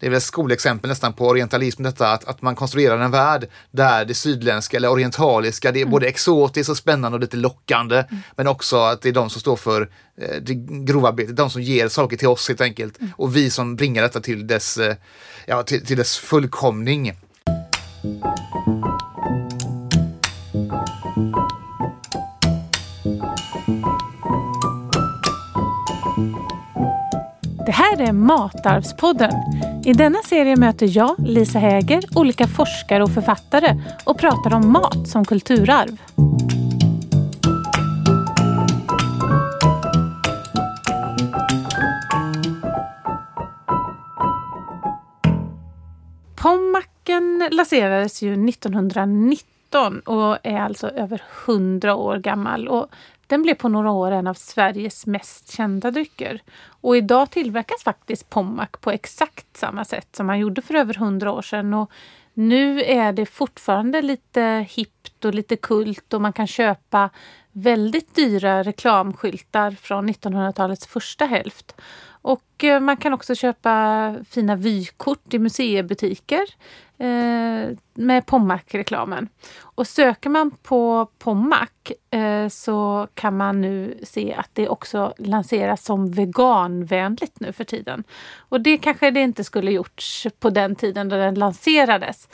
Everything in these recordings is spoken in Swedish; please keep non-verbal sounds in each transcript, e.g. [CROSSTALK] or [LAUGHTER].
det är väl skolexempel nästan på orientalism detta att, att man konstruerar en värld där det sydländska eller orientaliska, det är mm. både exotiskt och spännande och lite lockande. Mm. Men också att det är de som står för eh, det grovarbetet, de som ger saker till oss helt enkelt. Mm. Och vi som bringar detta till dess, eh, ja, till, till dess fullkomning. Det här är Matarvspodden. I denna serie möter jag, Lisa Häger, olika forskare och författare och pratar om mat som kulturarv. Pommacken lanserades ju 1919 och är alltså över 100 år gammal. Och den blev på några år en av Sveriges mest kända drycker. Och idag tillverkas faktiskt Pommac på exakt samma sätt som man gjorde för över hundra år sedan. Och nu är det fortfarande lite hippt och lite kult och man kan köpa väldigt dyra reklamskyltar från 1900-talets första hälft. Och eh, man kan också köpa fina vykort i museibutiker eh, med Pommac-reklamen. Och söker man på Pommac eh, så kan man nu se att det också lanseras som veganvänligt nu för tiden. Och det kanske det inte skulle gjorts på den tiden då den lanserades.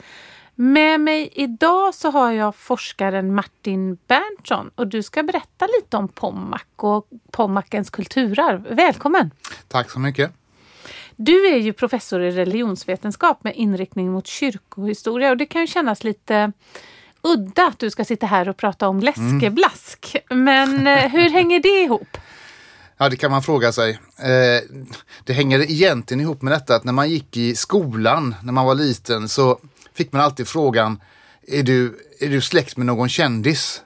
Med mig idag så har jag forskaren Martin Berntsson och du ska berätta lite om Pommac och Pommacens kulturarv. Välkommen! Tack så mycket! Du är ju professor i religionsvetenskap med inriktning mot kyrkohistoria och det kan ju kännas lite udda att du ska sitta här och prata om läskeblask. Mm. Men eh, hur hänger det ihop? [LAUGHS] Ja, det kan man fråga sig. Eh, det hänger egentligen ihop med detta att när man gick i skolan när man var liten så fick man alltid frågan, är du, är du släkt med någon kändis?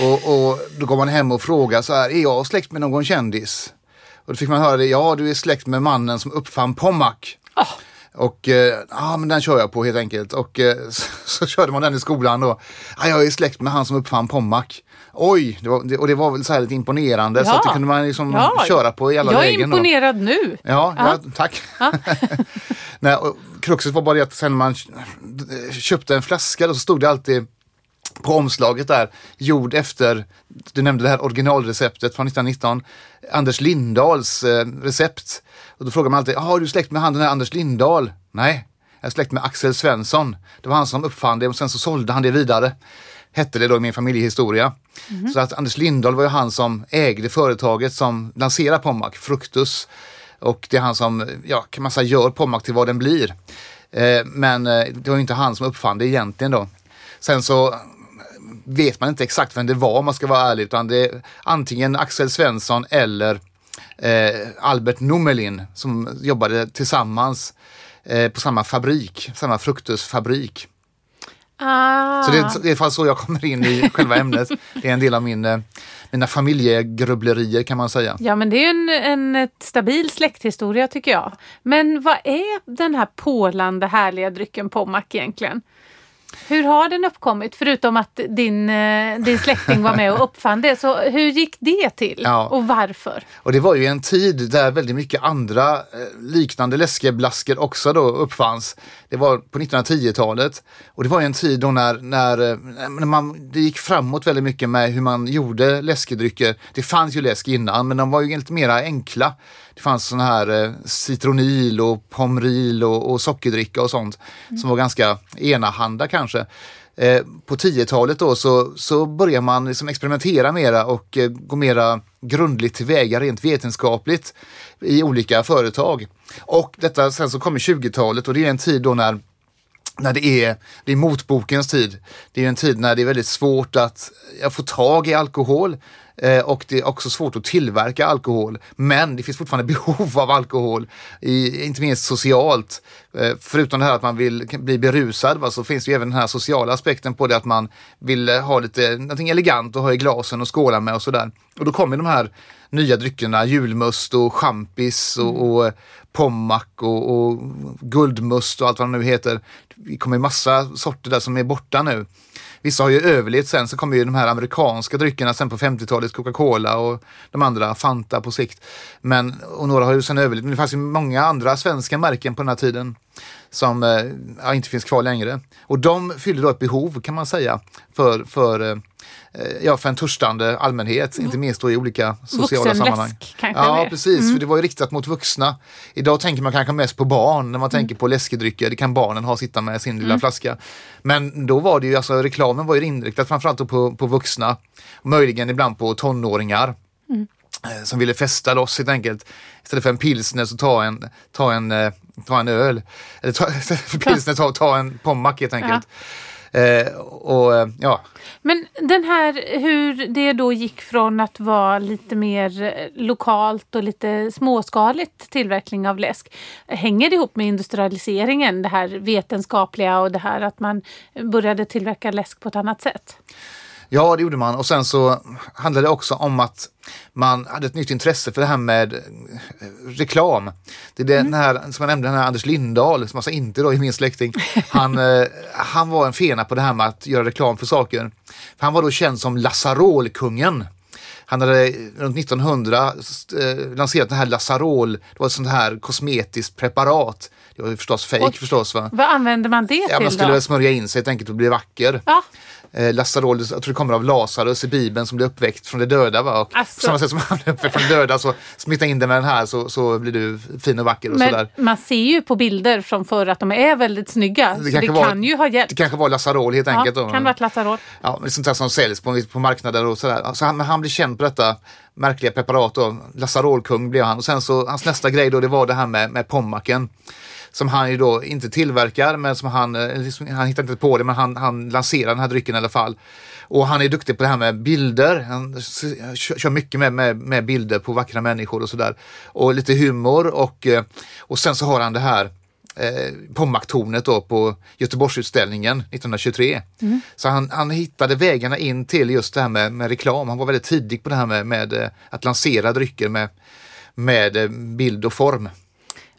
Och, och då går man hem och frågar så här, är jag släkt med någon kändis? Och då fick man höra det, ja du är släkt med mannen som uppfann Pommac. Oh. Och eh, ja, men den kör jag på helt enkelt. Och eh, [LAUGHS] så, så, körde man den i skolan då. Ja, jag är släkt med han som uppfann Pommac. Oj, det var, och det var väl så här lite imponerande ja. så att det kunde man liksom ja. köra på i alla lägen. Jag är imponerad då. nu. Ja, ja. tack. [LAUGHS] [LAUGHS] Nej, och kruxet var bara det att sen man köpte en flaska då så stod det alltid på omslaget där, gjord efter, du nämnde det här originalreceptet från 1919, Anders Lindahls eh, recept. Och då frågar man alltid, har du släkt med han den här Anders Lindahl? Nej, jag är släkt med Axel Svensson. Det var han som uppfann det och sen så sålde han det vidare. Hette det då i min familjehistoria. Mm. Så att Anders Lindahl var ju han som ägde företaget som lanserade Pommac, Fruktus. Och det är han som, ja, kan man säga, gör Pommac till vad den blir. Eh, men eh, det var inte han som uppfann det egentligen då. Sen så vet man inte exakt vem det var om man ska vara ärlig, utan det är antingen Axel Svensson eller eh, Albert Nummelin som jobbade tillsammans eh, på samma fabrik, samma fruktusfabrik. Ah. Så det är, fall så jag kommer in i själva ämnet. Det är en del av min, eh, mina familjegrubblerier kan man säga. Ja men det är en, en stabil släkthistoria tycker jag. Men vad är den här pålande härliga drycken Pommac egentligen? Hur har den uppkommit? Förutom att din, eh, din släkting var med och uppfann det. Så hur gick det till ja. och varför? Och det var ju en tid där väldigt mycket andra eh, liknande läskeblaskor också då uppfanns. Det var på 1910-talet och det var en tid då när, när, eh, när man, det gick framåt väldigt mycket med hur man gjorde läskedrycker. Det fanns ju läsk innan men de var ju lite mera enkla. Det fanns sådana här eh, citronil och pomril och, och sockerdricka och sånt mm. som var ganska enahanda kanske. Eh, på 10-talet då så, så börjar man liksom experimentera mera och eh, gå mera grundligt tillväga rent vetenskapligt i olika företag. Och detta sen så kommer 20-talet och det är en tid då när när det är, det är motbokens tid. Det är en tid när det är väldigt svårt att få tag i alkohol. Eh, och det är också svårt att tillverka alkohol. Men det finns fortfarande [LAUGHS] behov av alkohol, i, inte minst socialt. Eh, förutom det här att man vill bli berusad va, så finns det ju även den här sociala aspekten på det att man vill eh, ha lite någonting elegant att ha i glasen och skåla med och sådär. Och då kommer de här nya dryckerna, julmust och champis och, mm. och pommac och, och, guldmust och allt vad de nu heter. Det kommer massa sorter där som är borta nu. Vissa har ju överlevt sen, så kommer ju de här amerikanska dryckerna sen på 50-talet, Coca-Cola och de andra, Fanta på sikt. Men, och några har ju sen överlevt, men det fanns ju många andra svenska märken på den här tiden som eh, ja, inte finns kvar längre. Och de fyller då ett behov kan man säga för, för eh, ja, för en törstande allmänhet, inte minst då i olika sociala Vuxenläsk, sammanhang. kanske? Ja, mer. precis, mm. för det var ju riktat mot vuxna. Idag tänker man kanske mest på barn när man mm. tänker på läskedrycker. Det kan barnen ha sitta med sin lilla mm. flaska. Men då var det ju, alltså reklamen var ju inriktad framförallt på, på vuxna, möjligen ibland på tonåringar. Mm. Eh, som ville festa loss helt enkelt. Istället för en pilsner så ta en, ta en, eh, ta en öl. Eller ta, [LAUGHS] för pilsner ta, ta en pommac helt enkelt. Ja. Eh, och, eh, ja. Men den här hur det då gick från att vara lite mer eh, lokalt och lite småskaligt tillverkning av läsk. Hänger det ihop med industrialiseringen, det här vetenskapliga och det här att man började tillverka läsk på ett annat sätt? Ja, det gjorde man och sen så handlade det också om att man hade ett nytt intresse för det här med eh, reklam. Det är den mm. här, som jag nämnde, den här Anders Lindahl, som alltså inte då är min släkting. Han, [LAUGHS] eh, han var en fena på det här med att göra reklam för saker. han var då känd som Lasarolkungen. Han hade runt 1900 eh, lanserat det här Lasarol, det var ett sånt här kosmetiskt preparat. Det var förstås fejk förstås. Va? Vad använder man det ja, till Man skulle då? smörja in sig helt enkelt och bli vacker. Ja eh, Lasarol, jag tror det kommer av Lazarus i Bibeln som blir uppväckt från de döda. Va? Och alltså. På samma sätt som han blir uppväckt från de döda så smitta in det med den här så, så blir du fin och vacker. Och Men sådär. man ser ju på bilder från förr att de är väldigt snygga. Det, så det var, kan ju ha hjälpt. Det kanske var Lasarol helt enkelt. Ja, kan vara Lasarol. Ja, det sånt där som säljs på, på marknader och sådär. Så han, han blir känd på detta märkliga preparat då. Lasarolkung blev han och sen så hans nästa grej då det var det här med, med pommaken som han ju då inte tillverkar, men som han, eh, liksom, han hittar inte på det, men han, han lanserar den här drycken i alla fall. Och han är duktig på det här med bilder. Han kör mycket med, med, med bilder på vackra människor och sådär. Och lite humor och, eh, och sen så har han det här eh, Pommac-tornet då på Göteborgsutställningen 1923. Mm. Så han, han hittade vägarna in till just det här med, med reklam. Han var väldigt tidig på det här med, med eh, att lansera drycker med, med bild och form.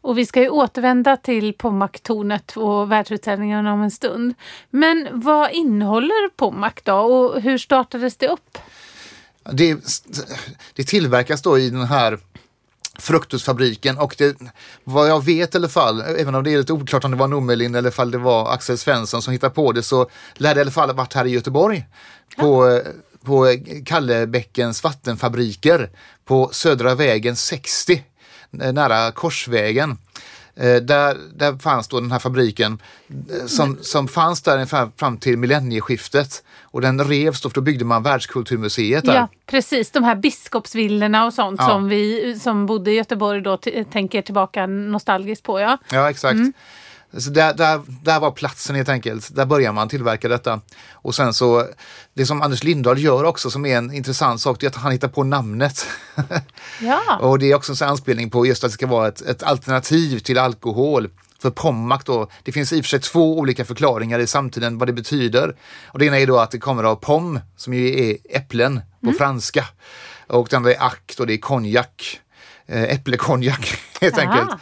Och vi ska ju återvända till Pommac-tornet och världsutställningen om en stund. Men vad innehåller Pommac då och hur startades det upp? Det, det tillverkas då i den här fruktusfabriken och det, vad jag vet i alla fall, även om det är lite oklart om det var Nummelin eller om det var Axel Svensson som hittade på det så lär det i alla fall ha varit här i Göteborg på, ja. på Kallebäckens vattenfabriker på Södra vägen 60 Eh, nära Korsvägen. Eh, där, där fanns då den här fabriken eh, som, som fanns där fram, fram till millennieskiftet. Och den revs då, för då byggde man Världskulturmuseet där. Ja, precis. De här biskopsvillorna och sånt ja. som vi som bodde i Göteborg då tänker tillbaka nostalgiskt på. Ja, ja exakt. Mm. Så där, där, där var platsen helt enkelt. Där börjar man tillverka detta. Och sen så, det som Anders Lindahl gör också som är en intressant sak, det är att han hittar på namnet. Ja. [LAUGHS] och det är också en anspelning på just att det ska vara ett, ett alternativ till alkohol. För Pommac då, det finns i och för sig två olika förklaringar i samtiden vad det betyder. Och det ena är då att det kommer av pom, som ju är äpplen på mm. franska. Och det andra är ack, och det är konjak. Äh, äpplekonjak [LAUGHS] helt Aha. enkelt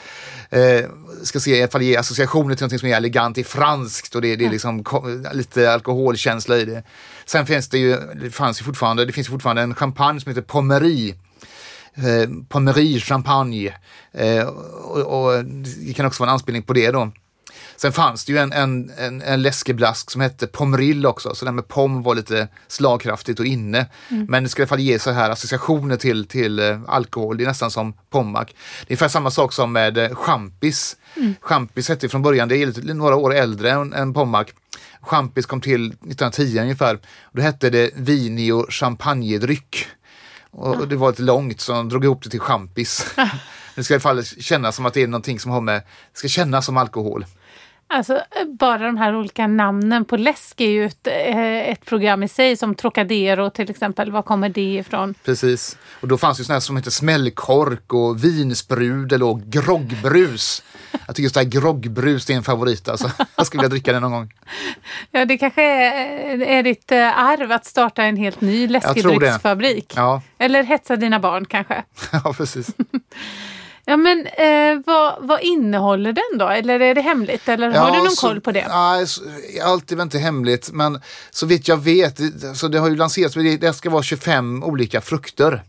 eh, ska se, i alla fall ge associationer till något som är elegant i franskt och det, det är liksom lite alkoholkänsla i det. Sen finns det ju, det fanns ju fortfarande, det finns fortfarande en champagne som heter Pommery. Eh, Pommery champagne. Eh, och, och, det kan också vara en anspelning på det då. Sen fanns det ju en, en, en, en läskeblask som hette Pomrill också, så det med pom var lite slagkraftigt och inne. Mm. Men det ska i alla fall ge så här associationer till, till uh, alkohol, det är nästan som pommac. Det är ungefär samma sak som med uh, champis. Mm. Champis hette från början, det är lite, några år äldre än, än pommac. Champis kom till 1910 ungefär. Då hette det Vinio champagnedryck. Och, och det var lite långt så de drog ihop det till champis. [LAUGHS] det ska i alla fall kännas som att det är någonting som har med, ska kännas som alkohol. Alltså bara de här olika namnen på läsk är ju ett, eh, ett program i sig som Trocadero till exempel. Var kommer det ifrån? Precis. Och då fanns ju sådana som heter smällkork och vinsprudel och groggbrus. Jag tycker just det här groggbrus är en favorit alltså. [LAUGHS] Jag skulle vilja dricka det någon gång. Ja, det kanske är, är ditt eh, arv att starta en helt ny läskedrycksfabrik. Ja. Eller hetsa dina barn kanske. [LAUGHS] ja, precis. [LAUGHS] Ja men eh, vad, vad innehåller den då? Eller är det hemligt? Eller har du någon så, koll på det? Nej, allt är väl inte hemligt men så vitt jag vet, så det har ju lanserats, det ska vara 25 olika frukter.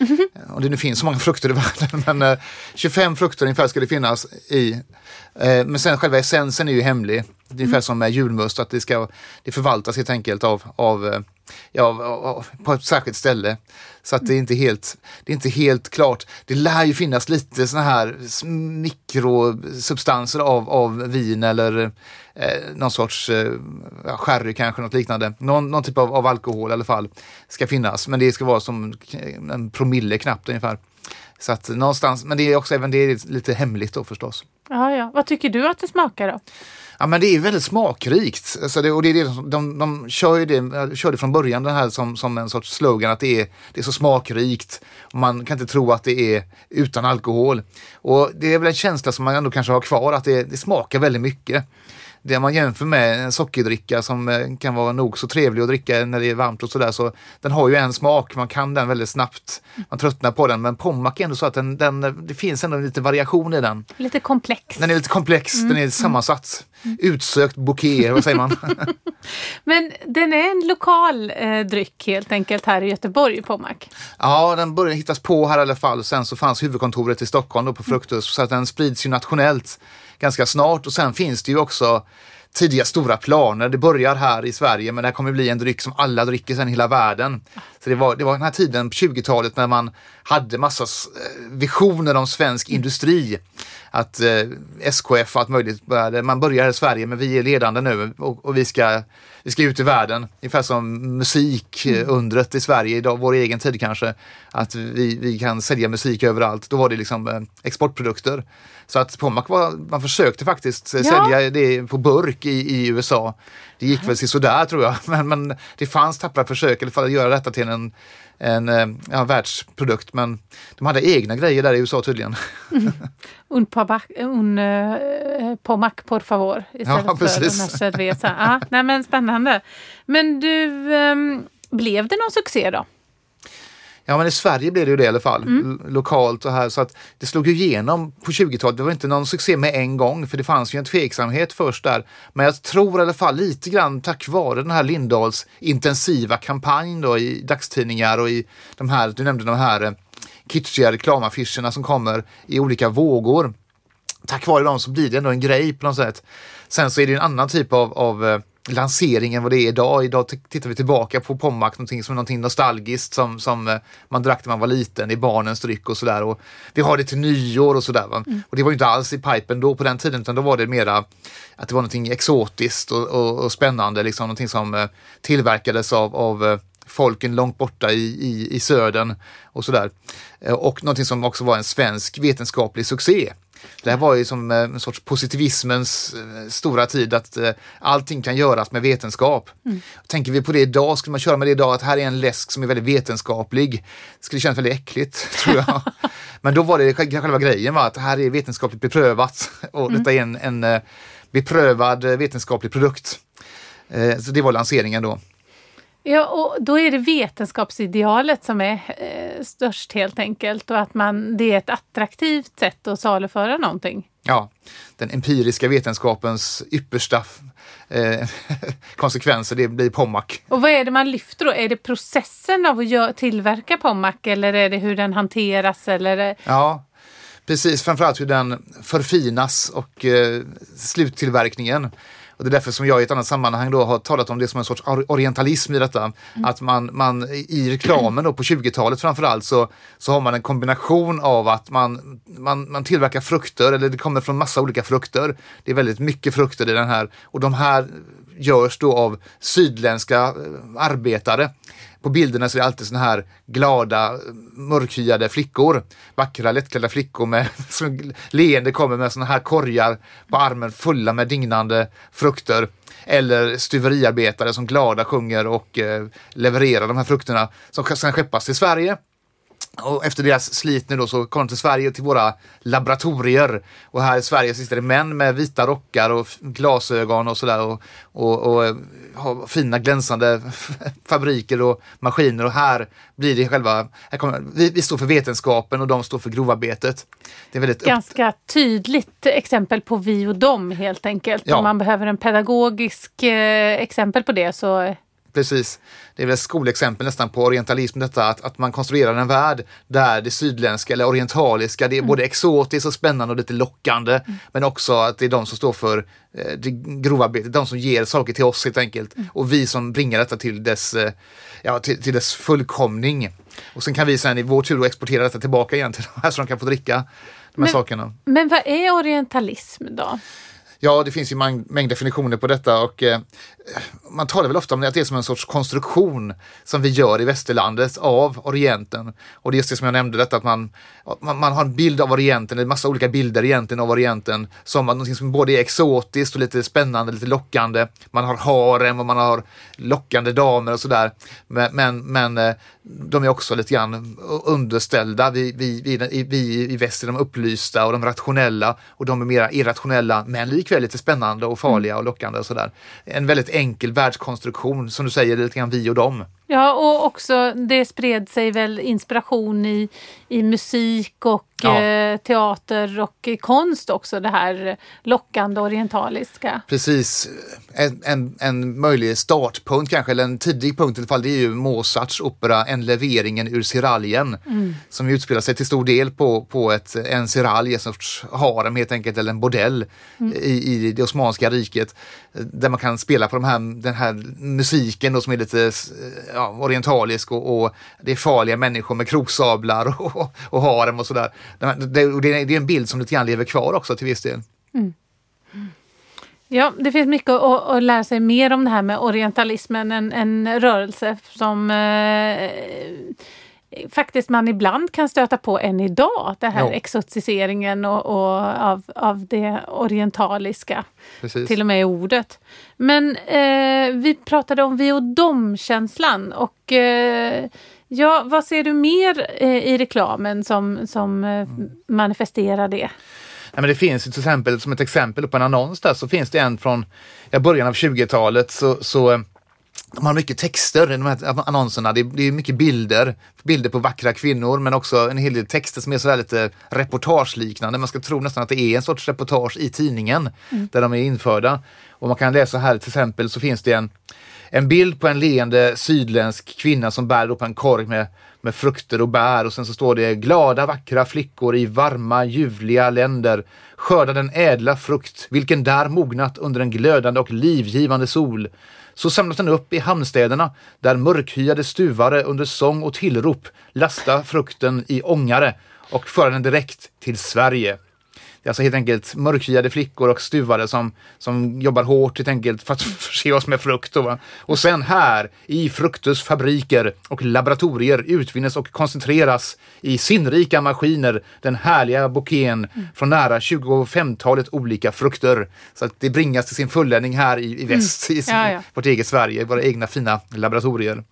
Mm -hmm. Om det nu finns så många frukter i världen, [LAUGHS] men eh, 25 frukter ungefär ska det finnas i. Eh, men sen själva essensen är ju hemlig. Det är ungefär mm. som med julmust, att det, ska, det förvaltas helt enkelt av, av eh, ja, på ett särskilt ställe. Så att det är inte helt, det är inte helt klart. Det lär ju finnas lite såna här mikrosubstanser av, av vin eller eh, någon sorts eh, sherry kanske, något liknande. Någon, någon typ av, av alkohol i alla fall ska finnas. Men det ska vara som en promille knappt ungefär. Så att någonstans, men det är också även det är lite hemligt då förstås. Ja, ja. Vad tycker du att det smakar då? Ja men det är väldigt smakrikt. Alltså det, och det är det, de, de, kör ju det, eh, kör det från början det här som, som en sorts slogan att det är, det är så smakrikt. Man kan inte tro att det är utan alkohol. Och det är väl en känsla som man ändå kanske har kvar att det, det smakar väldigt mycket det man jämför med en sockerdricka som eh, kan vara nog så trevlig att dricka när det är varmt och sådär. Så den har ju en smak, man kan den väldigt snabbt. Man tröttnar på den. Men Pommac är ändå så att den, den, det finns ändå lite variation i den. Lite komplex. Den är lite komplex, mm. den är sammansatt. Mm. Utsökt bouquet, vad säger man? [LAUGHS] Men den är en lokal eh, dryck helt enkelt här i Göteborg, Pommac? Ja, den började hittas på här i alla fall. Sen så fanns huvudkontoret i Stockholm då på Fruktus så att den sprids ju nationellt ganska snart och sen finns det ju också tidiga stora planer. Det börjar här i Sverige men det här kommer bli en dryck som alla dricker sen i hela världen. Så det var, det var den här tiden på 20-talet när man hade massa eh, visioner om svensk industri att eh, SKF och allt möjligt började, man börjar i Sverige men vi är ledande nu och, och, vi, ska, vi ska ut i världen. Ungefär som musikundret i Sverige idag, vår egen tid kanske. Att vi, vi kan sälja musik överallt. Då var det liksom eh, exportprodukter. Så att Pommac var, man försökte faktiskt ja. sälja det på burk i, i USA. Det gick väl sådär tror jag, [LAUGHS] men, men det fanns tappra försök alla fall att göra detta till en en eh, ja, världsprodukt men de hade egna grejer där i USA tydligen. Mm. [LAUGHS] Un, pabac, un uh, pomac por favor istället ja, för una cerveza. Ah, nej, men spännande. Men du, um, blev det någon succé då? Ja men i Sverige blev det ju det i alla fall, mm. lokalt och här. Så att det slog ju igenom på 20-talet. Det var inte någon succé med en gång för det fanns ju en tveksamhet först där. Men jag tror i alla fall lite grann tack vare den här Lindahls intensiva kampanj då i dagstidningar och i de här, du nämnde de här eh, kitschiga reklamaffischerna som kommer i olika vågor. Tack vare dem så blir det ändå en grej på något sätt. Sen så är det en annan typ av, av eh, lanseringen vad det är idag. Idag tittar vi tillbaka på Pommac någonting som någonting nostalgiskt som, som eh, man drack när man var liten i barnens dryck och sådär. Vi har det till nyår och sådär. Mm. Och det var inte alls i pipen då på den tiden utan då var det mera att det var någonting exotiskt och, och, och spännande, liksom någonting som eh, tillverkades av, av eh, folken långt borta i, i, i södern och sådär. Och någonting som också var en svensk vetenskaplig succé. Det här var ju som eh, en sorts positivismens eh, stora tid att eh, allting kan göras med vetenskap. Mm. Tänker vi på det idag, skulle man köra med det idag att här är en läsk som är väldigt vetenskaplig. Det skulle kännas väldigt äckligt [LAUGHS] tror jag. Men då var det själva grejen var att här är vetenskapligt beprövat [LAUGHS] och mm. detta är en, en beprövad vetenskaplig produkt. Så det var lanseringen då. Ja, och då är det vetenskapsidealet som är eh, störst helt enkelt och att man, det är ett attraktivt sätt att saluföra någonting. Ja, den empiriska vetenskapens yppersta eh, [LAUGHS] konsekvenser, det blir Pommac. Och vad är det man lyfter då? Är det processen av att tillverka Pommac eller är det hur den hanteras? Eller? Ja, precis. Framförallt hur den förfinas och eh, sluttillverkningen. Och det är därför som jag i ett annat sammanhang då har talat om det som en sorts orientalism i detta. Mm. Att man, man i reklamen då på 20-talet framförallt så, så har man en kombination av att man, man, man tillverkar frukter eller det kommer från massa olika frukter. Det är väldigt mycket frukter i den här och de här görs då av sydländska eh, arbetare. På bilderna så är det alltid såna här glada, mörkhyade flickor. Vackra, lättklädda flickor med [LAUGHS] som leende kommer med såna här korgar på armen fulla med dignande frukter. Eller stuveriarbetare som glada sjunger och eh, levererar de här frukterna som kan skeppas till Sverige. Och efter deras slit nu då så kom de till Sverige till våra laboratorier. Och här i Sverige sitter det män med vita rockar och glasögon och sådär och, och, och eh, har fina glänsande [LAUGHS] fabriker och maskiner och här blir det själva, kommer, vi, vi, står för vetenskapen och de står för grovarbetet. Det är väldigt Ganska upp... tydligt exempel på vi och dem helt enkelt. Ja. Om man behöver en pedagogisk eh, exempel på det så Precis. Det är väl ett skolexempel nästan på orientalism detta att, att man konstruerar en värld där det sydländska eller orientaliska, det är mm. både exotiskt och spännande och lite lockande. Mm. Men också att det är de som står för eh, det grova arbetet, de som ger saker till oss helt enkelt. Mm. Och vi som bringar detta till dess, eh, ja, till, till, dess fullkomning. Och sen kan vi sen i vår tur exportera detta tillbaka igen till de här så de kan få dricka de här men, sakerna. Men vad är orientalism då? Ja, det finns ju en mängd definitioner på detta och eh, man talar väl ofta om att det är som en sorts konstruktion som vi gör i västerlandet av Orienten. Och det är just det som jag nämnde, detta att man, man, man har en bild av Orienten, en massa olika bilder egentligen av Orienten som någonting som både är exotiskt och lite spännande, lite lockande. Man har harem och man har lockande damer och sådär. Men, men, men eh, de är också lite grann underställda. Vi, vi, vi, vi i väst är de upplysta och de rationella och de är mera irrationella men likväl lite spännande och farliga och lockande och sådär. En väldigt enkel världskonstruktion som du säger, lite grann vi och dem. Ja, och också det spred sig väl inspiration i, i musik och ja. eh, teater och konst också, det här lockande orientaliska. Precis. En, en, en möjlig startpunkt kanske, eller en tidig punkt i alla fall, det är ju Mozarts opera En leveringen ur Siraljen mm. som utspelar sig till stor del på, på ett, en siralj, en sorts harem helt enkelt, eller en bordell mm. i, i det Osmanska riket där man kan spela på de här, den här musiken då, som är lite ja, orientalisk och, och, det är farliga människor med kroksablar och, och harem och sådär. Det, det, det, är en bild som lite grann lever kvar också till viss del. Mm. Ja, det finns mycket att, att, lära sig mer om det här med orientalismen, en, en rörelse som eh, faktiskt man ibland kan stöta på än idag. Det här ja. exotiseringen och, och, av, av det orientaliska. Precis. Till och med i ordet. Men eh, vi pratade om vi och dom-känslan och eh, ja, vad ser du mer eh, i reklamen som, som eh, mm. manifesterar det? Ja, men det finns till exempel, som ett exempel på en annons där, så finns det en från ja, början av 20-talet så, så de har mycket texter i de här annonserna. Det är, det är, mycket bilder. Bilder på vackra kvinnor men också en hel del texter som är sådär lite reportageliknande. Man ska tro nästan att det är en sorts reportage i tidningen mm. där de är införda. Och man kan läsa här till exempel så finns det en, en bild på en leende sydländsk kvinna som bär på en korg med, med frukter och bär och sen så står det glada vackra flickor i varma ljuvliga länder skördar den ädla frukt vilken där mognat under en glödande och livgivande sol så samlas den upp i hamnstäderna där mörkhyade stuvare under sång och tillrop lastar frukten i ångare och för den direkt till Sverige. Alltså helt enkelt mörkhyade flickor och stuvare som, som jobbar hårt helt enkelt för att [LAUGHS] förse oss med frukt. Och, och sen här i Fruktus fabriker och laboratorier utvinnes och koncentreras i sinnrika maskiner den härliga bouqueten mm. från nära 25-talet olika frukter. Så att det bringas till sin fulländning här i, i väst, mm. i ja, ja. vårt eget Sverige, våra egna fina laboratorier.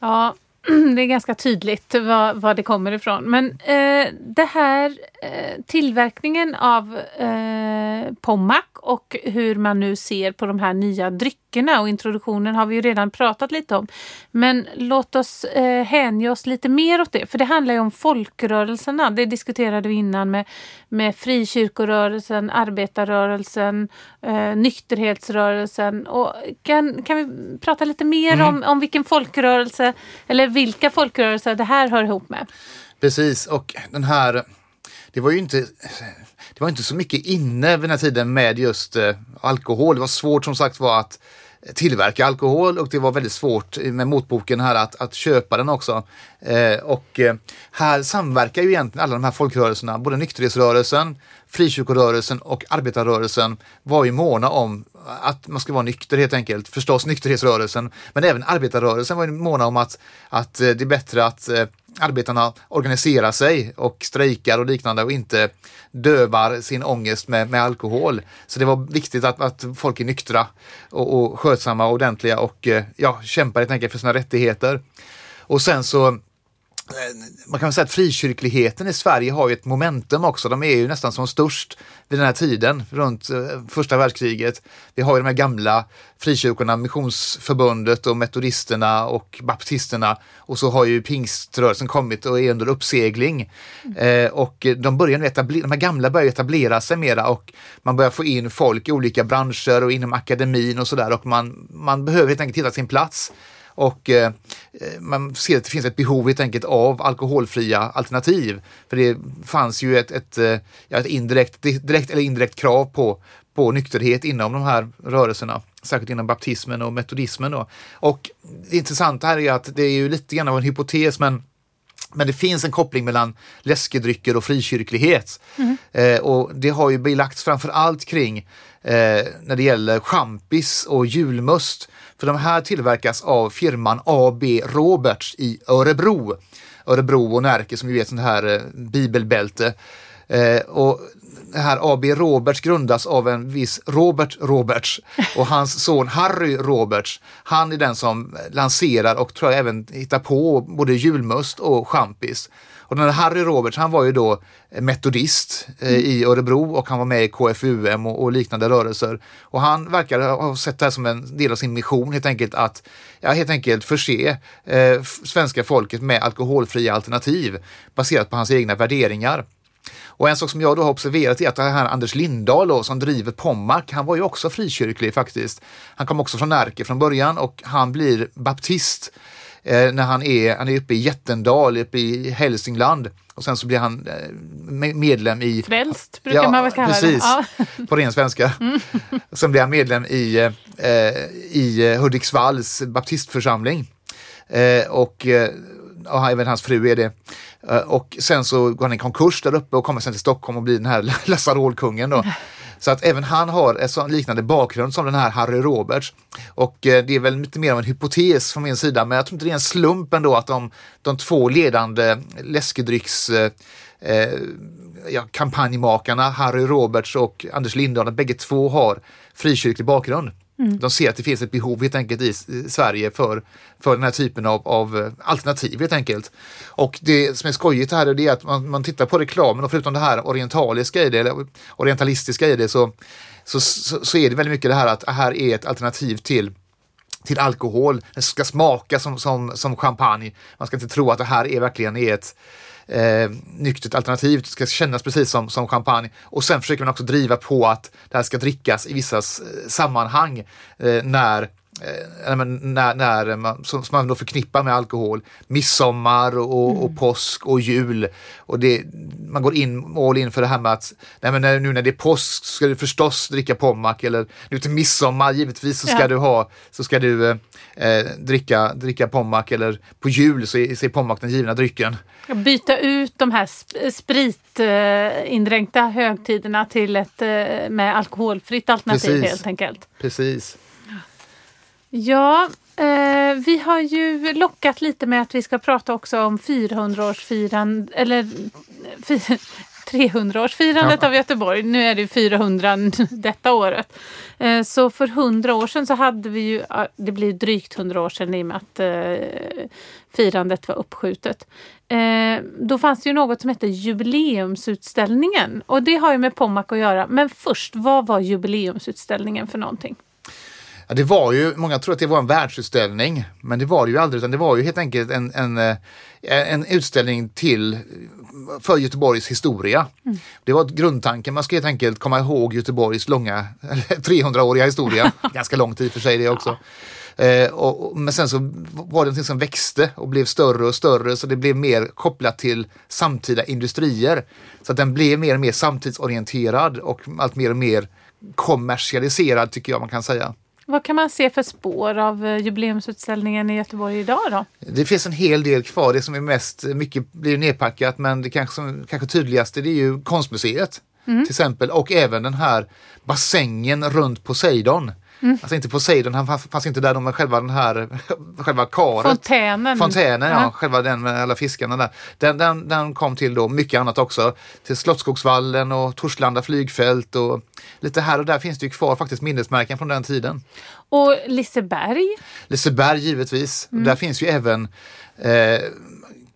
Ja, [CLEARS THROAT] det är ganska tydligt var, var det kommer ifrån. Men eh, det här eh, tillverkningen av eh, Pommac och hur man nu ser på de här nya dryckerna och introduktionen har vi ju redan pratat lite om. Men låt oss eh, hänge oss lite mer åt det, för det handlar ju om folkrörelserna. Det diskuterade vi innan med, med frikyrkorörelsen, arbetarrörelsen, eh, nykterhetsrörelsen. Och kan, kan vi prata lite mer mm. om, om vilken folkrörelse eller vilka folkrörelser det här hör ihop med? Precis, och den här det var ju inte, det var inte så mycket inne vid den här tiden med just eh, alkohol. Det var svårt som sagt var att tillverka alkohol och det var väldigt svårt med motboken här att, att köpa den också. Eh, och eh, här samverkar ju egentligen alla de här folkrörelserna, både nykterhetsrörelsen, frikyrkorörelsen och arbetarrörelsen var ju måna om att man ska vara nykter helt enkelt. Förstås nykterhetsrörelsen, men även arbetarrörelsen var ju måna om att, att eh, det är bättre att eh, arbetarna organiserar sig och strejkar och liknande och inte dövar sin ångest med, med alkohol. Så det var viktigt att, att folk är nyktra och, och skötsamma och ordentliga och eh, ja, kämpar helt enkelt för sina rättigheter. Och sen så Eh, man kan väl säga att frikyrkligheten i Sverige har ju ett momentum också. De är ju nästan som störst vid den här tiden, runt eh, första världskriget. Vi har ju de här gamla frikyrkorna, Missionsförbundet och metodisterna och baptisterna. Och så har ju pingströrelsen kommit och är under uppsegling. Mm. Eh, och de, börjar etablera, de här gamla börjar etablera sig mera och man börjar få in folk i olika branscher och inom akademin och sådär och man, man behöver helt enkelt hitta sin plats. Och eh, man ser att det finns ett behov helt enkelt av alkoholfria alternativ. För det fanns ju ett, ett, eh, ja, ett indirekt, direkt eller indirekt krav på, på nykterhet inom de här rörelserna, särskilt inom baptismen och metodismen. Då. Och det intressanta här är att det är ju lite grann av en hypotes, men men det finns en koppling mellan läskedrycker och frikyrklighet. Mm. Eh, och det har ju belagts framför allt kring eh, när det gäller champis och julmust. För de här tillverkas av firman AB Roberts i Örebro. Örebro och Närke som ju är ett sånt här eh, bibelbälte. Eh, och det här AB Roberts grundas av en viss Robert Roberts [LAUGHS] och hans son Harry Roberts. Han är den som lanserar och tror jag även hittar på både julmust och champis. Och den här Harry Roberts, han var ju då metodist eh, mm. i Örebro och han var med i KFUM och, och, liknande rörelser. Och han verkar ha sett det här som en del av sin mission helt enkelt att ja, helt enkelt förse eh, svenska folket med alkoholfria alternativ baserat på hans egna värderingar. Och en sak som jag då har observerat är att det här Anders Lindahl då, som driver Pommac, han var ju också frikyrklig faktiskt. Han kom också från Närke från början och han blir baptist eh, när han är, han är uppe i Jättendal, uppe i Hälsingland. Och sen så blir han eh, medlem i... Frälst brukar ja, man väl kalla precis, det. Ja. [LAUGHS] På ren svenska. Mm. Sen blir han medlem i, eh, i Hudiksvalls baptistförsamling. Eh, och, eh, och även hans fru är det. Eh, och sen så går han i konkurs där uppe och kommer sen till Stockholm och blir den här [LAUGHS] lasarolkungen då. Så att även han har en liknande bakgrund som den här Harry Roberts. Och eh, det är väl lite mer av en hypotes från min sida, men jag tror inte det är en slump ändå att de, de två ledande läskedrycks eh, eh ja, kampanjmakarna, Harry Roberts och Anders Lindahl, bägge två har frikyrklig bakgrund. Mm. De ser att det finns ett behov helt enkelt i Sverige för, för den här typen av, av eh, alternativ helt enkelt. Och det som är skojigt här är att man, man tittar på reklamen och förutom det här orientaliska i det, eller orientalistiska i det, så, så, så, så är det väldigt mycket det här att det här är ett alternativ till till alkohol. Det ska smaka som, som, som champagne. Man ska inte tro att det här är verkligen är ett, eh, nyktert alternativ. Det ska kännas precis som, som champagne. Och sen försöker man också driva på att det här ska drickas i vissa eh, sammanhang eh, när Eh, när, när man, som, som man då förknippar med alkohol. Midsommar och, mm. och påsk och jul. Och det, man går in all in för det här med att nej men nu när det är påsk ska du förstås dricka pommac eller nu till midsommar givetvis så ska ja. du ha så ska du eh, eh dricka, dricka pommac eller på jul så är, så är pommac den givna drycken. Byta ut de här spritindränkta högtiderna till ett eh, med alkoholfritt alternativ Precis. helt enkelt. Precis. Ja, eh, vi har ju lockat lite med att vi ska prata också om 400-årsfirandet, eller [LAUGHS] 300-årsfirandet ja. av Göteborg. Nu är det 400 [LAUGHS] detta året. Eh, så för 100 år sedan så hade vi ju, det blir drygt 100 år sedan i och med att eh, firandet var uppskjutet. Eh, då fanns det ju något som hette jubileumsutställningen och det har ju med Pommac att göra. Men först, vad var jubileumsutställningen för någonting? Ja, det var ju, många tror att det var en världsutställning, men det var det ju aldrig, utan det var ju helt enkelt en, en, eh, en utställning till för Göteborgs historia. Mm. Det var grundtanken, man ska helt enkelt komma ihåg Göteborgs långa, [LAUGHS] 300-åriga historia, [LAUGHS] ganska lång tid för sig det också. Ja. Eh, och, men sen så var det någonting som växte och blev större och större så det blev mer kopplat till samtida industrier. Så att den blev mer och mer samtidsorienterad och allt mer och mer kommersialiserad tycker jag man kan säga. Vad kan man se för spår av eh, jubileumsutställningen i Göteborg idag då? Det finns en hel del kvar. Det som är mest, mycket blir nedpackat men det kanske, kanske tydligaste det är ju Konstmuseet. till exempel och även den här bassängen runt Poseidon. Alltså inte Poseidon, han fanns, fanns inte där, de själva den här, [LAUGHS] själva karet. Fontänen. Fontänen, ja. Ja. Själva den med alla fiskarna där. Den, den, den kom till då mycket annat också. Till Slottsskogsvallen och Torslanda flygfält och lite här och där finns det ju kvar faktiskt minnesmärken från den tiden. Och Liseberg. Liseberg givetvis. Där finns ju även eh,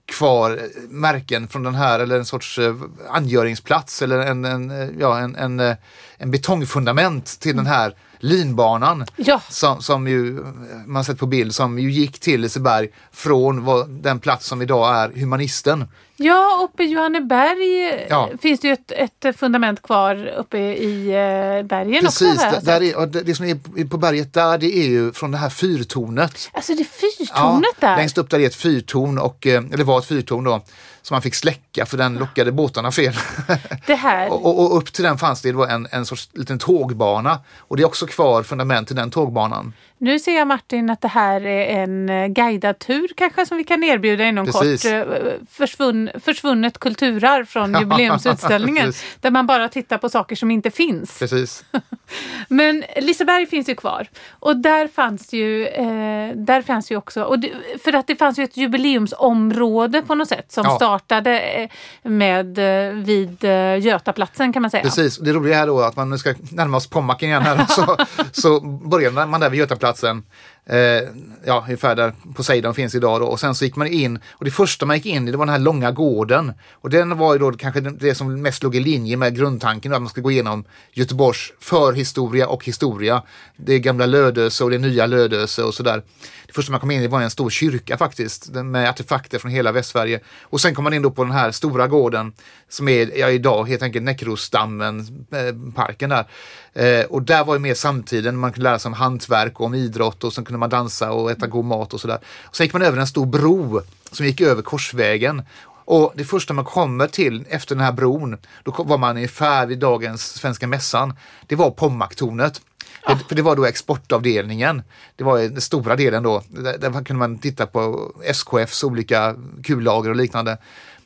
kvar märken från den här eller en sorts eh, angöringsplats eller en, en, eh, ja, en, en, eh, en betongfundament till den här linbanan Ja. som, som ju man sett på bild som ju gick till Liseberg från vad, den plats som idag är Humanisten. Ja, uppe i Johanneberg Ja. finns det ju ett, ett fundament kvar uppe i eh, bergen Precis, också. jag där, är, det, det som är på berget där det är ju från det här fyrtornet. Alltså det är fyrtornet där. Längst upp där är ett fyrtorn, och, eh, eller var ett fyrtorn då, som man fick släcka för den lockade båtarna fel. [LAUGHS] Det här. och, och, och upp till den fanns det då en, en sorts liten tågbana och det är också kvar fundament till den tågbanan. Nu ser jag Martin att det här är en eh, guidad tur kanske som vi kan erbjuda inom Precis. kort. Eh, Försvunn, försvunnet kulturarv från [LAUGHS] jubileumsutställningen. Där man bara tittar på saker som inte finns. Precis. [LAUGHS] Men Liseberg finns ju kvar. Och där fanns ju, eh, där fanns ju också, och det, för att det fanns ju ett jubileumsområde på något sätt som Ja. startade eh, med vid Götaplatsen kan man säga. Precis, det roliga är då att man nu ska närma oss Pommacken igen här så, så börjar man där vid Götaplatsen platsen. Eh, ja, ungefär där Poseidon finns idag då. Och sen så gick man in och det första man gick in i det var den här långa gården. Och den var ju då kanske det som mest låg i linje med grundtanken att man ska gå igenom Göteborgs förhistoria och historia. Det gamla Lödöse och det nya Lödöse och sådär. Det första man kom in i var en stor kyrka faktiskt med artefakter från hela Västsverige. Och sen kom man in då på den här stora gården som är ja, idag helt enkelt Näckrosdammen, eh, parken där. Eh, och där var ju mer samtiden, man kunde lära sig om hantverk och om idrott och sen kunde man dansa och äta god mat och sådär. Sen gick man över en stor bro som gick över Korsvägen. Och det första man kommer till efter den här bron, då var man ungefär vid dagens Svenska Mässan. Det var Pommacktornet. Det, för det var då exportavdelningen. Det var den stora delen då. Där, där kunde man titta på SKFs olika kullager och liknande.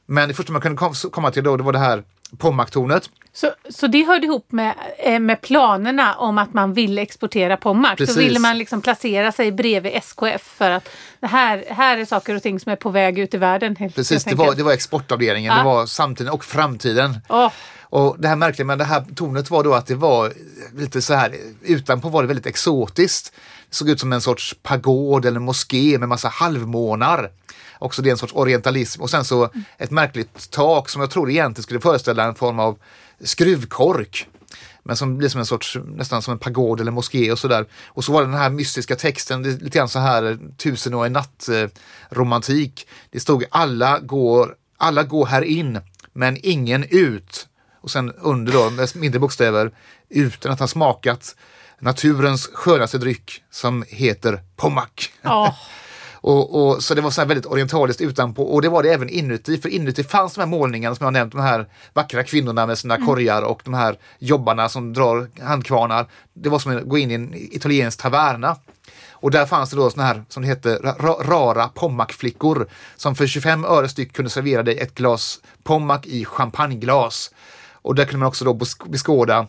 Men det första man kunde kom, komma till då, det var det här Pommacktornet. Så, så det hörde ihop med, eh, med planerna om att man ville exportera Pommac. Precis. ville man liksom placera sig bredvid SKF för att det här, här är saker och ting som är på väg ut i världen. Helt, Precis, det var, det var exportavdelningen, Ja. det var samtiden och framtiden. Åh, Och det här märkliga med det här tornet var då att det var lite så här, utanpå var det väldigt exotiskt. Det såg ut som en sorts pagod eller moské med massa halvmånar. Också det är en sorts orientalism och sen så ett märkligt tak som jag tror egentligen skulle föreställa en form av skruvkork. Men som blir som en sorts, nästan som en pagod eller moské och sådär. Och så var det den här mystiska texten, det är lite grann så här eh, tusen och en natt romantik. Det stod alla går, alla går här in, men ingen ut. Och sen under då med mindre bokstäver, utan att ha smakat naturens skönaste dryck som heter Pommac. åh. [LAUGHS] Och, och, så det var så här väldigt orientaliskt utanpå och det var det även inuti. För inuti fanns de här målningarna som jag nämnt, de här vackra kvinnorna med sina korgar och de här jobbarna som drar handkvarnar. Det var som att gå in i en italiensk taverna. Och där fanns det då såna här, som det hette, ra- ra- rara pommackflickor som för 25 öre styck kunde servera dig ett glas pommac i champagneglas. Och där kunde man också då besk- beskåda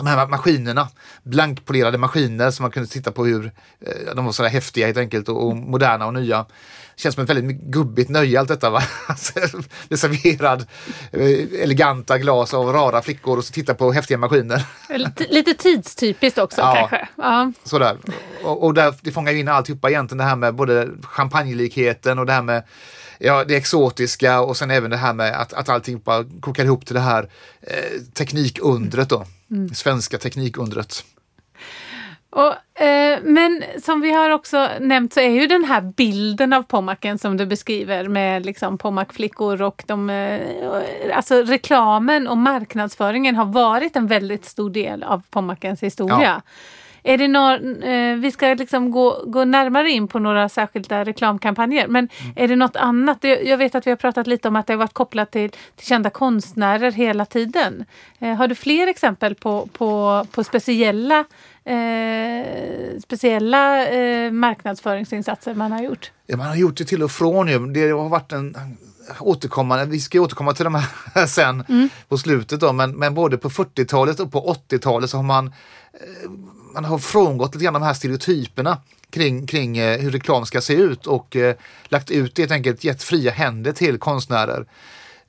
de här maskinerna, blankpolerade maskiner som man kunde titta på hur eh, de var sådär häftiga helt enkelt och, och moderna och nya. Känns som ett väldigt gubbigt nöje allt detta. Va? [LAUGHS] det är serverad eh, eleganta glas av rara flickor och så titta på häftiga maskiner. Lite, lite tidstypiskt också [LAUGHS] Ja. kanske. Ja. Sådär. Och, och där, det fångar ju in alltihopa egentligen det här med både champagnelikheten och det här med ja, det exotiska och sen även det här med att, att alltihopa kokar ihop till det här eh, teknikundret då. Svenska teknikundret. Och, eh, men som vi har också nämnt så är ju den här bilden av Pommacken som du beskriver med liksom Pommac-flickor och de, eh, alltså reklamen och marknadsföringen har varit en väldigt stor del av Pommackens historia. Är det någon, eh, vi ska liksom gå, gå närmare in på några särskilda reklamkampanjer, men är det något annat? Jag vet att vi har pratat lite om att det har varit kopplat till, till kända konstnärer hela tiden. Eh, har du fler exempel på, på, på speciella, eh, speciella eh, marknadsföringsinsatser man har gjort? Ja, man har gjort det till och från ju. Det har varit en återkomma, vi ska återkomma till de här [LAUGHS] sen Mm. på slutet då, men, men både på 40-talet och på 80-talet så har man, eh, man har frångått lite grann de här stereotyperna kring, kring eh, hur reklam ska se ut och eh, lagt ut helt enkelt, gett fria händer till konstnärer.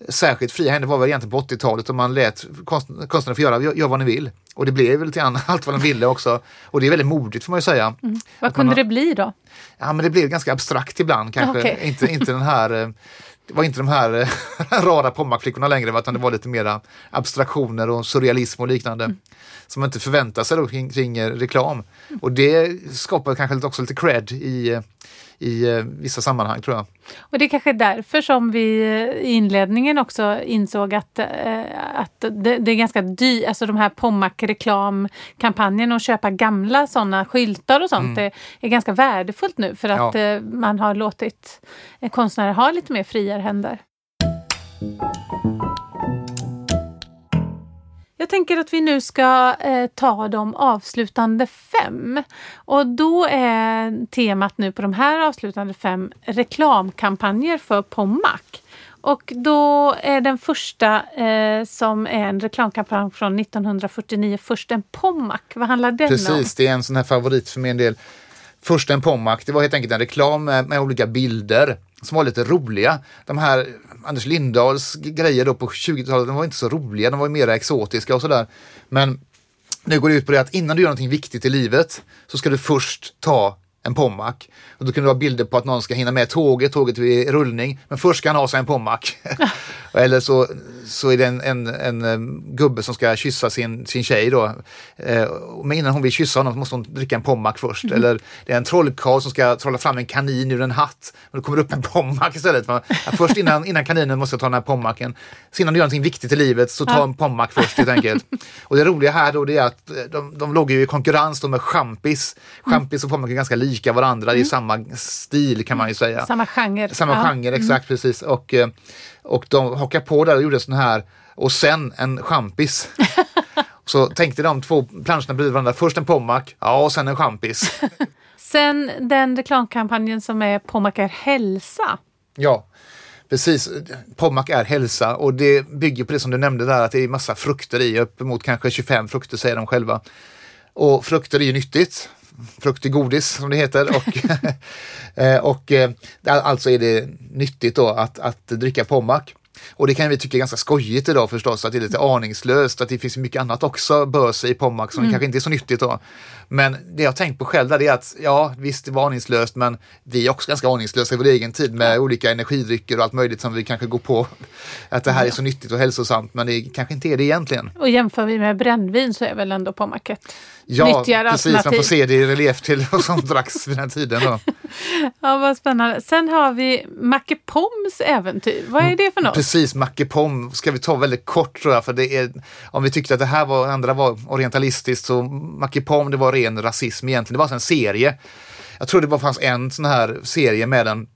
Särskilt fria händer var väl egentligen på 80-talet och man lät konst, konstnärer få göra, gör vad ni vill. Och det blev väl lite grann [LAUGHS] allt vad de ville också. Och det är väldigt modigt får man ju säga. Vad kunde det bli då? Ja men det blev ganska abstrakt ibland kanske. Okej. [LAUGHS] Inte, inte den här eh, det var inte de här eh, [LAUGHS] rara pommackflickorna längre utan det var lite mera abstraktioner och surrealism och liknande. Som man inte förväntar sig då kring, kring eh, reklam. Och det skapar kanske också lite cred i, eh, i eh, vissa sammanhang tror jag. Och det är kanske därför som vi i inledningen också insåg att, att det, det är ganska dyrt, alltså de här Pommac-reklamkampanjen och köpa gamla sådana skyltar och sånt är, är ganska värdefullt nu för att Ja. man har låtit konstnärer ha lite mer friare händer. Jag tänker att vi nu ska eh, ta de avslutande fem. Och då är temat nu på de här avslutande fem reklamkampanjer för Pommac. Och då är den första eh, som är en reklamkampanj från 1949, Först en Pommac. Vad handlar den om? Precis, det är en sån här favorit för min del. Först en Pommac, det var helt enkelt en reklam med, med olika bilder som var lite roliga. De här Anders Lindahls grejer då på 20-talet, de var inte så roliga, de var mer exotiska och sådär. Men nu går det ut på det att innan du gör någonting viktigt i livet så ska du först ta en Pommac. Och då kan det vara bilder på att någon ska hinna med tåget, tåget är i rullning, men först ska han ha sig en Pommac. [LAUGHS] Eller så, så är det en, en, en, gubbe som ska kyssa sin, sin tjej då. Eh, men innan hon vill kyssa honom måste hon dricka en Pommac först. Eller det är en trollkarl som ska trolla fram en kanin ur en hatt. Men då kommer det upp en Pommac istället. Att först innan, innan kaninen måste jag ta den här Pommacen. Så innan du gör någonting viktigt i livet så ta en Pommac först helt enkelt. Och det roliga här då det är att eh, de, de låg ju i konkurrens då med champis. Champis och Pommac är ganska lika varandra. Det är samma stil kan man ju säga. Samma genre. Samma Ja. genre, exakt precis. Och, eh, och de hakade på där och gjorde sån här och sen en champis. [LAUGHS] Så tänkte de två planscherna bredvid varandra. Först en Pommac, ja och sen en champis. [LAUGHS] Sen den reklamkampanjen som är Pommac är hälsa. Ja, precis. Pommac är hälsa och det bygger på det som du nämnde där att det är massa frukter i, uppemot kanske 25 frukter säger de själva. Och frukter är ju nyttigt. Frukt är godis som det heter och, [LAUGHS] eh, och eh, alltså är det nyttigt då att, att dricka Pommac. Och det kan vi tycka är ganska skojigt idag förstås, att det är lite aningslöst, att det finns mycket annat också bös i Pommac som kanske inte är så nyttigt då. Men det jag tänkt på själv där är att ja, visst det var aningslöst, men vi är också ganska aningslösa i vår egen tid med olika energidrycker och allt möjligt som vi kanske går på att det här är så nyttigt och hälsosamt, men det kanske inte är det egentligen. Och jämför vi med brännvin så är väl ändå Pommac ett Ja, precis, man får se det i relief till [LAUGHS] vad som dracks vid den tiden. Då. [LAUGHS] Ja, vad spännande. Sen har vi Macke Poms äventyr. Vad är det för något? Precis, Macke Pom ska vi ta väldigt kort tror jag, för det är, om vi tyckte att det här var, andra var orientalistiskt så Macke Pom det var ren rasism egentligen, det var alltså en serie. Jag tror det bara fanns en sån här serie med en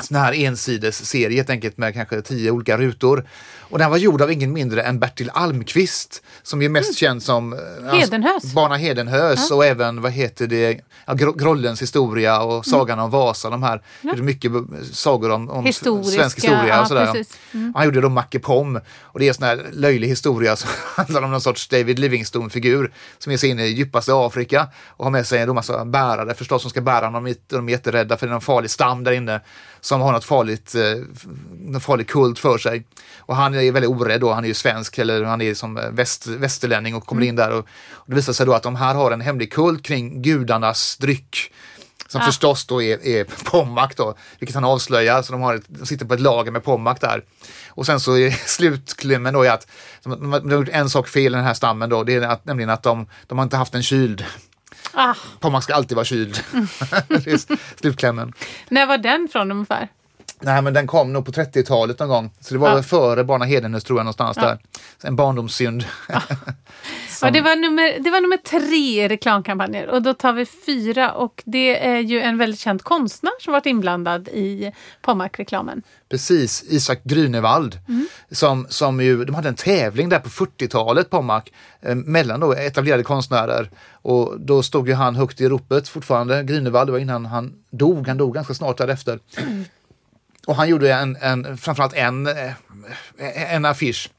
sån här ensides serie helt enkelt med kanske tio olika rutor. Och den var gjord av ingen mindre än Bertil Almqvist som är mest känd som eh, Hedenhös. Bana Hedenhös och även vad heter det, ja, Gro- Grollens historia och Sagan om Vasa. De här gjorde mycket b- sagor om, om svensk historia ja, och sådär. precis. Han gjorde då Macke Pom och det är en sån här löjlig historia som [LAUGHS] handlar om någon sorts David Livingstone-figur som ger sig in i djupaste Afrika och har med sig en massa bärare förstås som ska bära honom. De är jätterädda för det är någon farlig stam där inne som har något farligt, eh, farlig kult för sig. Och han är väldigt orädd då, han är ju svensk eller han är som eh, väst, västerlänning och kommer in där och, och det visar sig då att de här har en hemlig kult kring gudarnas dryck. Som Ah. förstås då är, är Pommac då, vilket han avslöjar. Så de, har ett, de sitter på ett lager med Pommac där. Och sen så är [LAUGHS] slutklämmen då är att de, de har gjort en sak fel i den här stammen då, det är att, nämligen att de, de har inte haft en kyld. Ah, Pommac ska alltid vara kyld. [LAUGHS] slutklämmen. när var den från ungefär? Nej men den kom nog på 30-talet någon gång. Så det var Ja. väl före Barna Hedenhös tror jag någonstans Ja. där. En barndomssynd. Ja, [LAUGHS] det, var nummer, det var nummer tre reklamkampanjer och då tar vi fyra och det är ju en väldigt känd konstnär som varit inblandad i Pommac-reklamen. Precis, Isak Grünewald. Som, som ju, de hade en tävling där på 40-talet, Pommac, eh, mellan då etablerade konstnärer. Och då stod ju han högt i ropet fortfarande, Grünewald, det var innan han dog, han dog ganska snart därefter. Och han gjorde en, en, framförallt en, eh, en affisch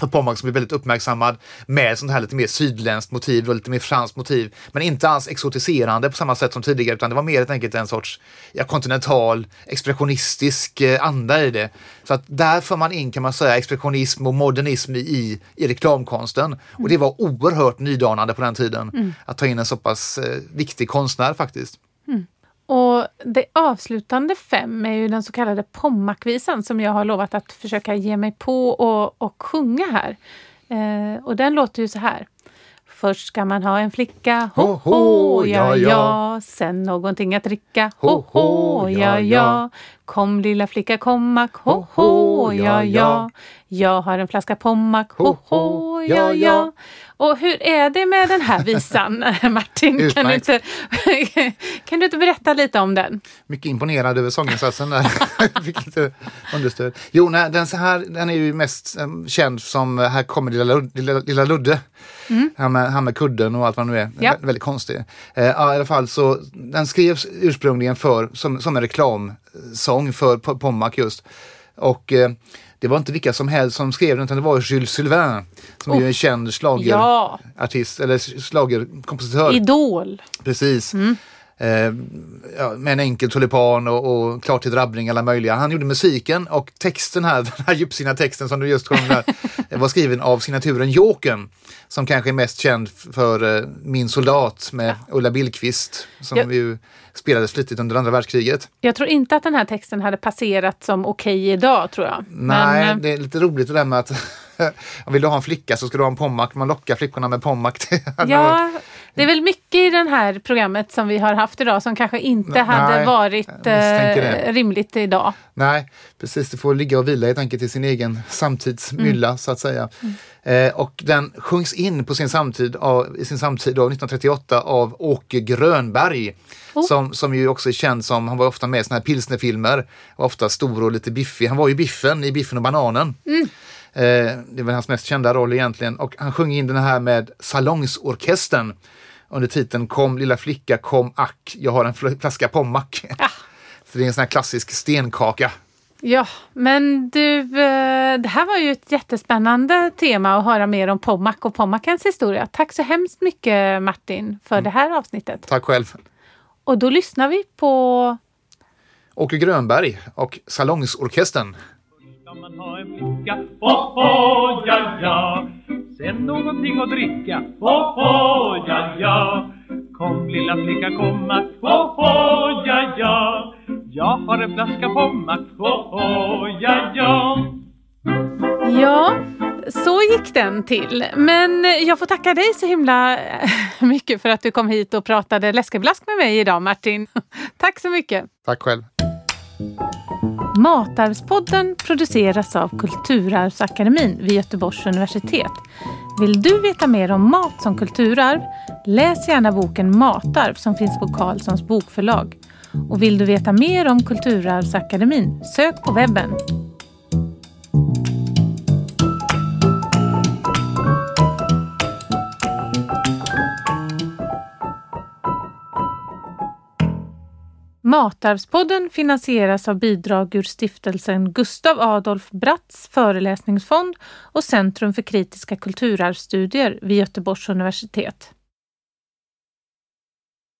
för Pommac som är väldigt uppmärksammad med sånt här lite mer sydländskt motiv och lite mer franskt motiv. Men inte alls exotiserande på samma sätt som tidigare utan det var mer helt enkelt en sorts ja, kontinental expressionistisk eh, anda i det. Så att där får man in kan man säga expressionism och modernism i, i reklamkonsten. Mm. Och det var oerhört nydanande på den tiden mm. att ta in en så pass eh, viktig konstnär faktiskt. Och det avslutande fem är ju den så kallade Pommakvisan som jag har lovat att försöka ge mig på och, och sjunga här. Eh, och den låter ju så här. Först ska man ha en flicka, ho, ho, ja, ja. Sen någonting att dricka, ho, ho, ja, ja. Kom lilla flicka, kommack, ho, ho, ja, ja. Jag har en flaska Pommac, ho, ho, ja, ja. Och hur är det med den här visan, [LAUGHS] Martin? Kan du, inte, [LAUGHS] kan du inte berätta lite om den? Mycket imponerad över sånginsatsen där. [LAUGHS] Lite understöd. Jo, nej, den, så här, den är ju mest um, känd som Här kommer lilla, lilla, lilla Ludde. Mm. Han, med, han med kudden och allt vad nu är. Ja. Vä väldigt konstig. Uh, I alla fall så den skrevs ursprungligen för, som, som en reklamsång för Pommac just. Och uh, det var inte vilka som helst som skrev den utan det var Jules Sylvain som oh. är en känd slagerartist ja. eller slagerkompositör. Idol. Precis. Mm. Eh, med en enkel tulipan och, och klart till drabbning alla möjliga. Han gjorde musiken och texten här, [LAUGHS] den här djupsinniga texten som du just sjöng där, [LAUGHS] var skriven av signaturen Jokern som kanske är mest känd för eh, Min soldat med ja. Ulla Billqvist som ja. ju spelades flitigt under andra världskriget. Jag tror inte att den här texten hade passerat som okej okay idag tror jag. Nej, Men, det är lite roligt det där med att [LAUGHS] vill du ha en flicka så ska du ha en pommac. Man lockar flickorna med pommac. ja, det är väl mycket i det här programmet som vi har haft idag som kanske inte Nej, hade varit eh, rimligt idag. Nej, precis. Det får ligga och vila helt enkelt i sin egen samtidsmylla mm. så att säga. Mm. Eh, och den sjungs in på sin samtid av, i sin samtid av 1938 av Åke Grönberg. Oh. Som, som ju också är känd som, han var ofta med i såna här pilsnerfilmer, ofta stor och lite biffig. Han var ju Biffen i Biffen och bananen. Mm. Eh, det var hans mest kända roll egentligen. Och han sjöng in den här med Salongsorkestern under titeln Kom lilla flicka, kom ack, jag har en flaska Pommac. Ja. [LAUGHS] Så det är en sån här klassisk stenkaka. Ja, men du, eh, det här var ju ett jättespännande tema att höra mer om Pommac och Pommacens historia. Tack så hemskt mycket Martin för mm. det här avsnittet. Tack själv. Och då lyssnar vi på Åke Grönberg och Salongsorkestern Sen någonting att dricka, oh, oh, ja, ja. Kom lilla flicka, komma, oh, oh, ja, ja. Jag har en flaska pommac, oh, oh, ja, ja. Ja, så gick den till. Men jag får tacka dig så himla mycket för att du kom hit och pratade läskeblask med mig idag Martin. [LAUGHS] Tack så mycket. Tack själv. Matarvspodden produceras av Kulturarvsakademin vid Göteborgs universitet. Vill du veta mer om mat som kulturarv? Läs gärna boken Matarv som finns på Carlssons bokförlag. Och vill du veta mer om Kulturarvsakademin? Sök på webben. Matarvspodden finansieras av bidrag ur stiftelsen Gustav Adolf Bratts föreläsningsfond och Centrum för kritiska kulturarvsstudier vid Göteborgs universitet.